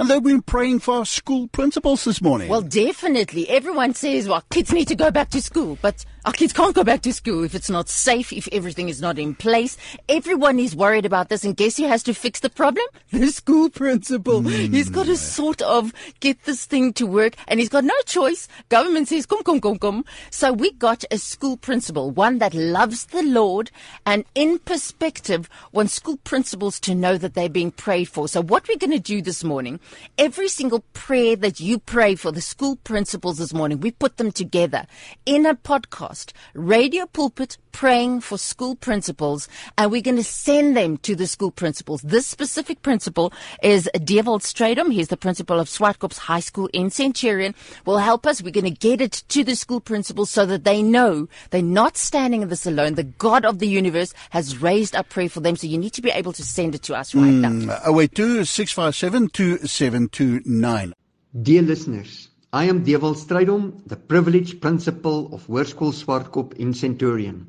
And they've been praying for our school principals this morning. Well, definitely. Everyone says, well, kids need to go back to school, but our kids can't go back to school if it's not safe, if everything is not in place. Everyone is worried about this, and guess who has to fix the problem? The school principal. Mm. He's got to sort of get this thing to work, and he's got no choice. Government says, come, come, come, come. So we got a school principal, one that loves the Lord, and in perspective, wants school principals to know that they're being prayed for. So what we're going to do this morning every single prayer that you pray for the school principals this morning, we put them together in a podcast, Radio Pulpit praying for school principals, and we're going to send them to the school principals. This specific principal is Dewald Stradom. He's the principal of Swartkops High School in Centurion. Will help us. We're going to get it to the school principals so that they know they're not standing in this alone. The God of the universe has raised up prayer for them. So you need to be able to send it to us right mm, now. 082 657 2729. Dear listeners, I am Dewald Strydom, the privileged principal of Hoërskool Swartkop in Centurion.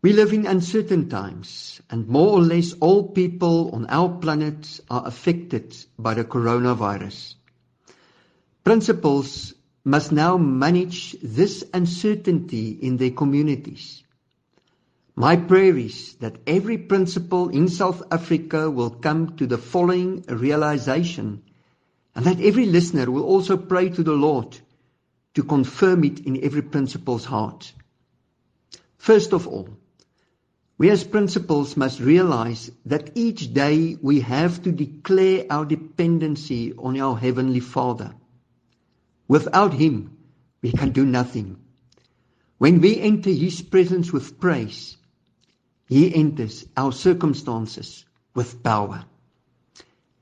We live in uncertain times, and more or less all people on our planet are affected by the coronavirus. Principals must now manage this uncertainty in their communities. My prayer is that every principal in South Africa will come to the following realization, and that every listener will also pray to the Lord to confirm it in every principal's heart. First of all, we as principals must realize that each day we have to declare our dependency on our Heavenly Father. Without Him, we can do nothing. When we enter His presence with praise, He enters our circumstances with power.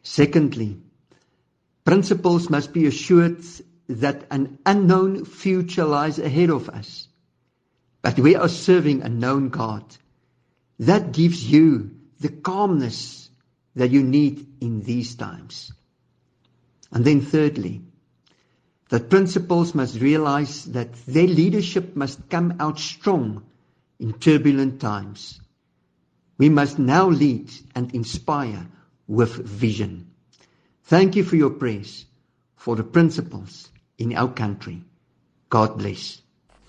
Secondly, principals must be assured that an unknown future lies ahead of us. But we are serving a known God that gives you the calmness that you need in these times. And then thirdly, that principals must realize that their leadership must come out strong in turbulent times. We must now lead and inspire with vision. Thank you for your prayers for the principals in our country. God bless.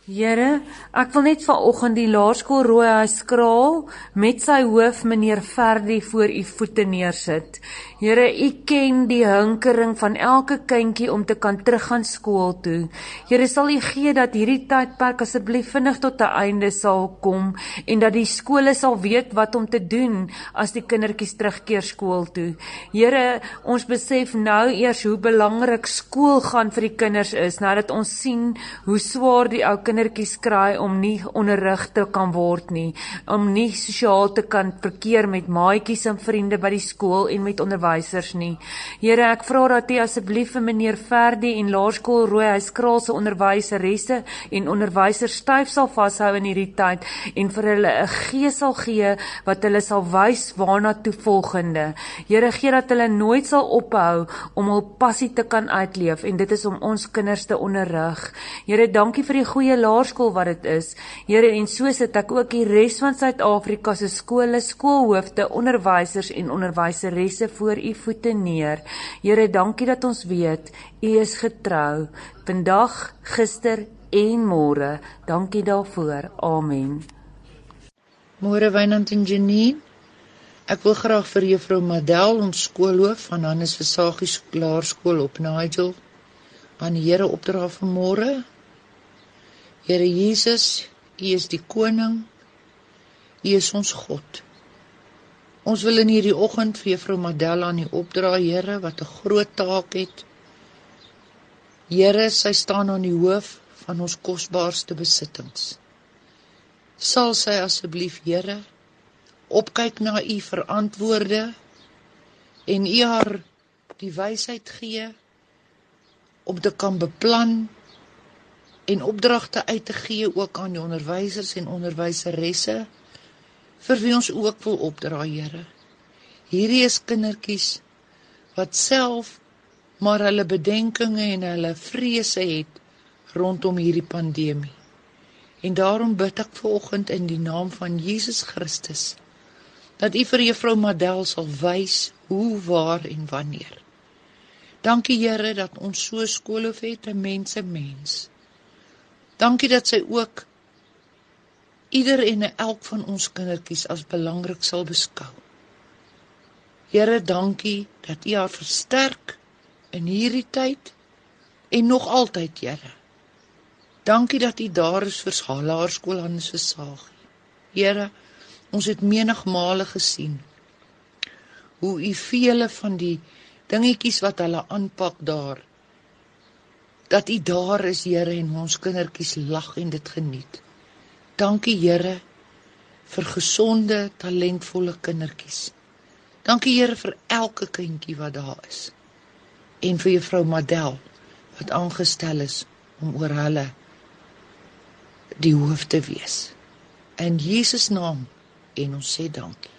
Here, ek wil net vanoggend die laerskool Rooihuis skraal met sy hoof meneer Ferdi voor u voete neersit. Here, u ken die hinkering van elke kindjie om te kan teruggaan skool toe. Here, sal u gee dat hierdie tydperk asseblief vinnig tot 'n einde sal kom en dat die skole sal weet wat om te doen as die kindertjies terugkeer skool toe. Here, ons besef nou eers hoe belangrik skool gaan vir die kinders is nadat ons sien hoe swaar die ou kinders kindertjies kraai om nie onderrig te kan word nie, om nie sosiaal te kan verkeer met maatjies en vriende by die skool en met onderwysers nie. Here, ek vra dat U asseblief vir meneer Ferdi en Laerskool Rooihuis Kraal se onderwyseresse en onderwysers styf sal vashou in hierdie tyd en vir hulle 'n gees sal gee wat hulle sal wys waarna toe volgende. Here, gee dat hulle nooit sal ophou om hul passie te kan uitleef en dit is om ons kinders te onderrig. Here, dankie vir die goeie laerskool wat dit is. Here en so sit ek ook die res van Suid-Afrika se skole, skoolhoofde, onderwysers en onderwyseresse voor u voete neer. Here, dankie dat ons weet u is getrou vandag, gister en môre. Dankie daarvoor. Amen. Môre Wynand en Janine. Ek wil graag vir juffrou Madel, ons skoolhoof van Hannes Versagie Laerskool op Nigel aan die Here opdra vir môre Here Jesus, U is die koning. U is ons God. Ons wil in hierdie oggend vir Juffrou Madella aan U opdra, Here, wat 'n groot taak het. Here, sy staan aan die hoof van ons kosbaarste besittings. Sal sy asseblief, Here, opkyk na U verantwoorde en U haar die wysheid gee om te kan beplan en opdragte uit te gee ook aan die onderwysers en onderwyseresse vir wie ons ook wil opdra, Here. Hierdie is kindertjies wat self maar hulle bedenkinge en hulle vrese het rondom hierdie pandemie. En daarom bid ek vanoggend in die naam van Jesus Christus dat U vir Juffrou Madel sal wys hoe, waar en wanneer Dankie Here dat ons so skoolhoof het, 'n mense mens. Dankie dat sy ook ieder en elk van ons kindertjies as belangrik sal beskou. Here, dankie dat U haar versterk in hierdie tyd en nog altyd, Here. Dankie dat U daar is vir haar laerskool aan Sesaag. Here, ons het menigmale gesien hoe U vele van die dingetjies wat hulle aanpak daar dat U daar is, Here, en ons kindertjies lag en dit geniet. Dankie, Here, vir gesonde, talentvolle kindertjies. Dankie, Here, vir elke kindjie wat daar is. En vir juffrou Madel wat aangestel is om oor hulle die hoof te wees. In Jesus naam en ons sê dankie.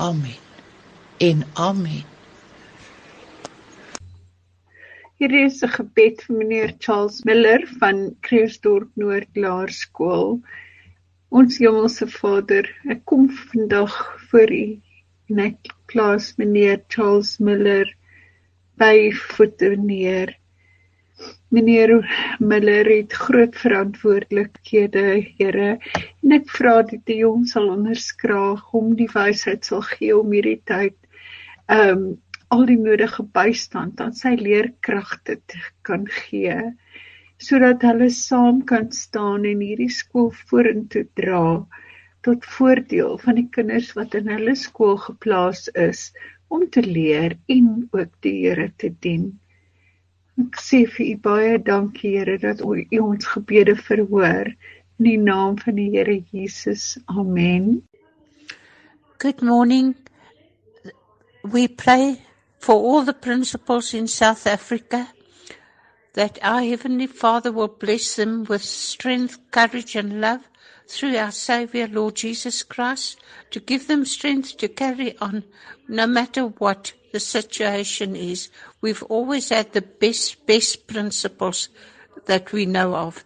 Amen. En amen. Hier is 'n gebed vir meneer Charles Miller van Kreersdorp Noord Laerskool. Ons Hemelse Vader, ek kom vandag voor U en ek plaas meneer Charles Miller by voete neer. Meneer Miller het groot verantwoordelikhede, Here, en ek vra dat U hom sal onderskraag om die wysheid sal gee om hierdie tyd ehm um, al die nodige bystand aan sy leerkragte kan gee sodat hulle saam kan staan en hierdie skool vorentoe dra tot voordeel van die kinders wat in hulle skool geplaas is om te leer en ook die Here te dien. Ek sê vir u baie dankie Here dat u ons gebede verhoor in die naam van die Here Jesus. Amen. Good morning. We pray for all the principals in South Africa, that our Heavenly Father will bless them with strength, courage, and love through our Saviour, Lord Jesus Christ, to give them strength to carry on no matter what the situation is. We've always had the best, best principles that we know of.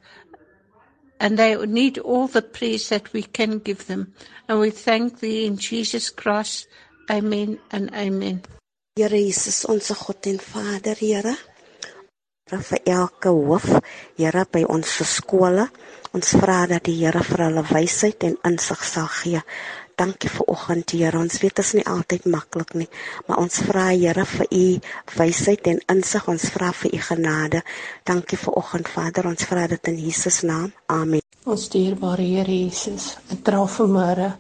And they need all the praise that we can give them. And we thank thee in Jesus Christ. Amen and amen. Here Jesus, ons God en Vader, Here. vir elke hoof, Here by ons skole. Ons vra dat die Here vir hulle wysheid en insig sal gee. Dankie vir oggend, Here. Ons weet dit is nie altyd maklik nie, maar ons vra Here vir u wysheid en insig. Ons vra vir u genade. Dankie vir oggend, Vader. Ons vra dit in Jesus naam. Amen. Ons dierbare Here Jesus, ek dra vanmôre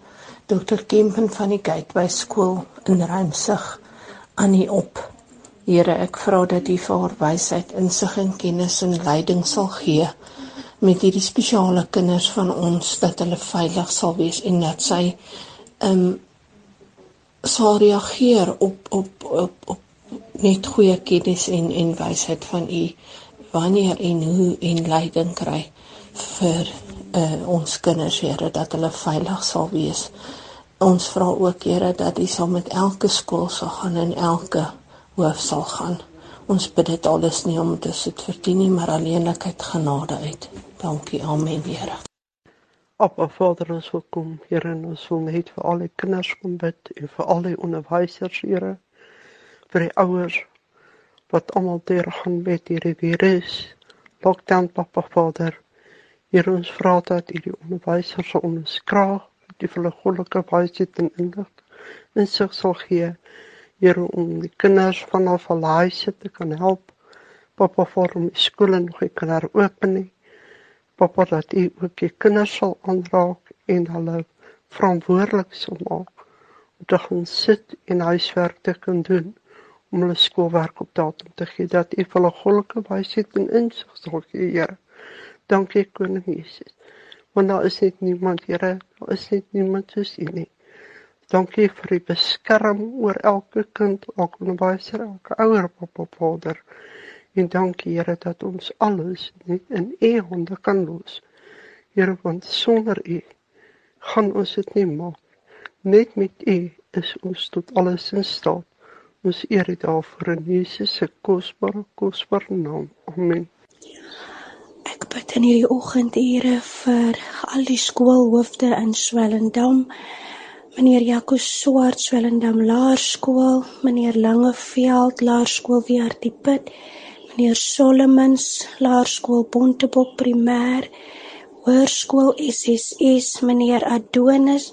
Dr. Kempen van die Gateway skool in Rymsig aan U op. Here, ek vra dat U vir haar wysheid, insig en kennis en leiding sal gee met hierdie spesiale kinders van ons dat hulle veilig sal wees en dat sy ehm um, sal reageer op op op op net goeie kennis en en wysheid van U wanneer en hoe en leiding kry vir uh, ons kinders Here dat hulle veilig sal wees ons vra ook Here dat U sal met elke skool sal gaan en elke hoof sal gaan. Ons bid dit alles nie om dit te verdien nie, maar alleenlik uit genade uit. Dankie. Amen, Here. Appa Vader, ons wil kom, Here, ons wil net vir al die kinders kom bid en vir al die onderwysers, Here, vir die ouers wat almal deur gaan met hierdie virus. Lockdown, Papa Vader. Here, ons vra dat U die onderwysers sal onderskraag die vir hulle goddelike wysheid en inlig insig sal gee Here om die kinders vanaf hulle huise te kan help. Papa vorm skole nog ek kan daar open nie. Papa dat u ook die kinders sal aanraak en hulle verantwoordelik sal maak om te gaan sit en huiswerk te kan doen om hulle skoolwerk op datum te gee. Dat u vir hulle goddelike wysheid en insig sal gee Here. Dankie koning Jesus want daar is net niemand, Here, daar is net niemand soos U nie. Dankie vir die beskerming oor elke kind, elke onderwyser, elke ouer op op Vader. En dankie Here dat ons alles net in U hande kan los. Here, want sonder U gaan ons dit nie maak. Net met U is ons tot alles in staat. Ons eer dit daarvoor in Jesus se kosbare kosbare naam. Amen. Ek bid in hierdie oggendure vir al die skoolhoofde in Swellendam. Meneer Jaco Swart Swellendam Laerskool, meneer Langeveld Laerskool Wiartipit, meneer Solomons Laerskool Bontebok Primêr, Hoërskool SSS meneer Adonis,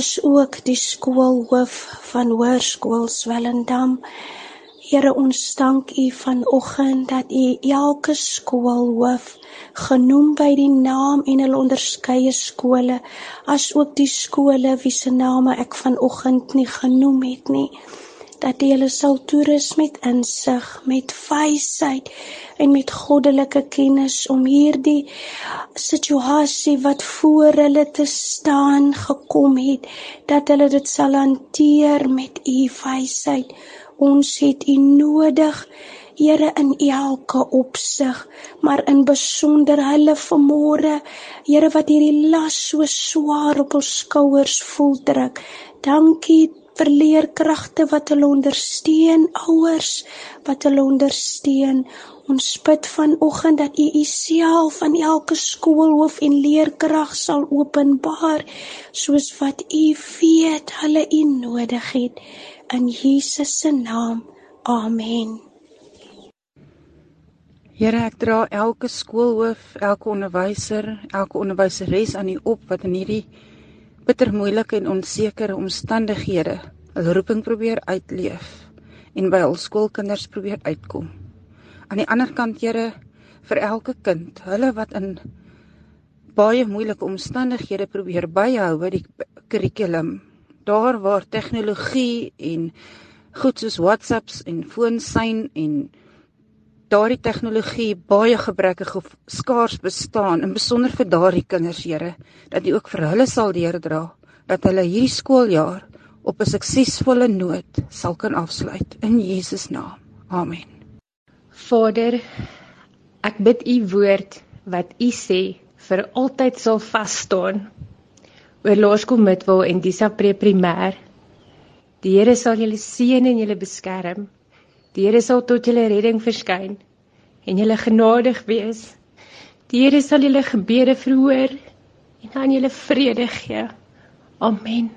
asook die skoolhoof van Hoërskool Swellendam. Here ons dank U vanoggend dat U elke skoolhoof genoem by die naam en hulle onderskeie skole asook die skole wie se name ek vanoggend nie genoem het nie dat jy hulle sal toerus met insig, met wysheid en met goddelike kennis om hierdie situasie wat voor hulle te staan gekom het, dat hulle dit sal hanteer met u wysheid. Ons het U nodig, Here in elke opsig, maar in besonder hulle vanmôre, Here wat hierdie las so swaar op hul skouers voel druk. Dankie vir leerkragte wat hulle ondersteun, ouers wat hulle ondersteun. Ons bid vanoggend dat U Uself aan elke skoolhoof en leerkrag sal openbaar soos wat U weet hulle U nodig het in Jesus se naam. Amen. Here, ek dra elke skoolhoof, elke onderwyser, elke onderwyseres aan U op wat in hierdie bitter moeilike en onsekere omstandighede hul roeping probeer uitleef en by hul skoolkinders probeer uitkom. Aan die ander kant, Here, vir elke kind, hulle wat in baie moeilike omstandighede probeer byhou by die kurrikulum daar waar tegnologie en goed soos WhatsApps en foonsyn en daardie tegnologie baie gebrekkig of skaars bestaan en besonder vir daardie kinders Here dat U ook vir hulle sal deurdra dat hulle hierdie skooljaar op 'n suksesvolle noot sal kan afsluit in Jesus naam. Amen. Vader, ek bid U woord wat U sê vir altyd sal vas staan oor Laerskool Midwil en Disa Pre Primêr. Die Here sal julle seën en julle beskerm. Die Here sal tot julle redding verskyn en julle genadig wees. Die Here sal julle gebede verhoor en aan julle vrede gee. Amen.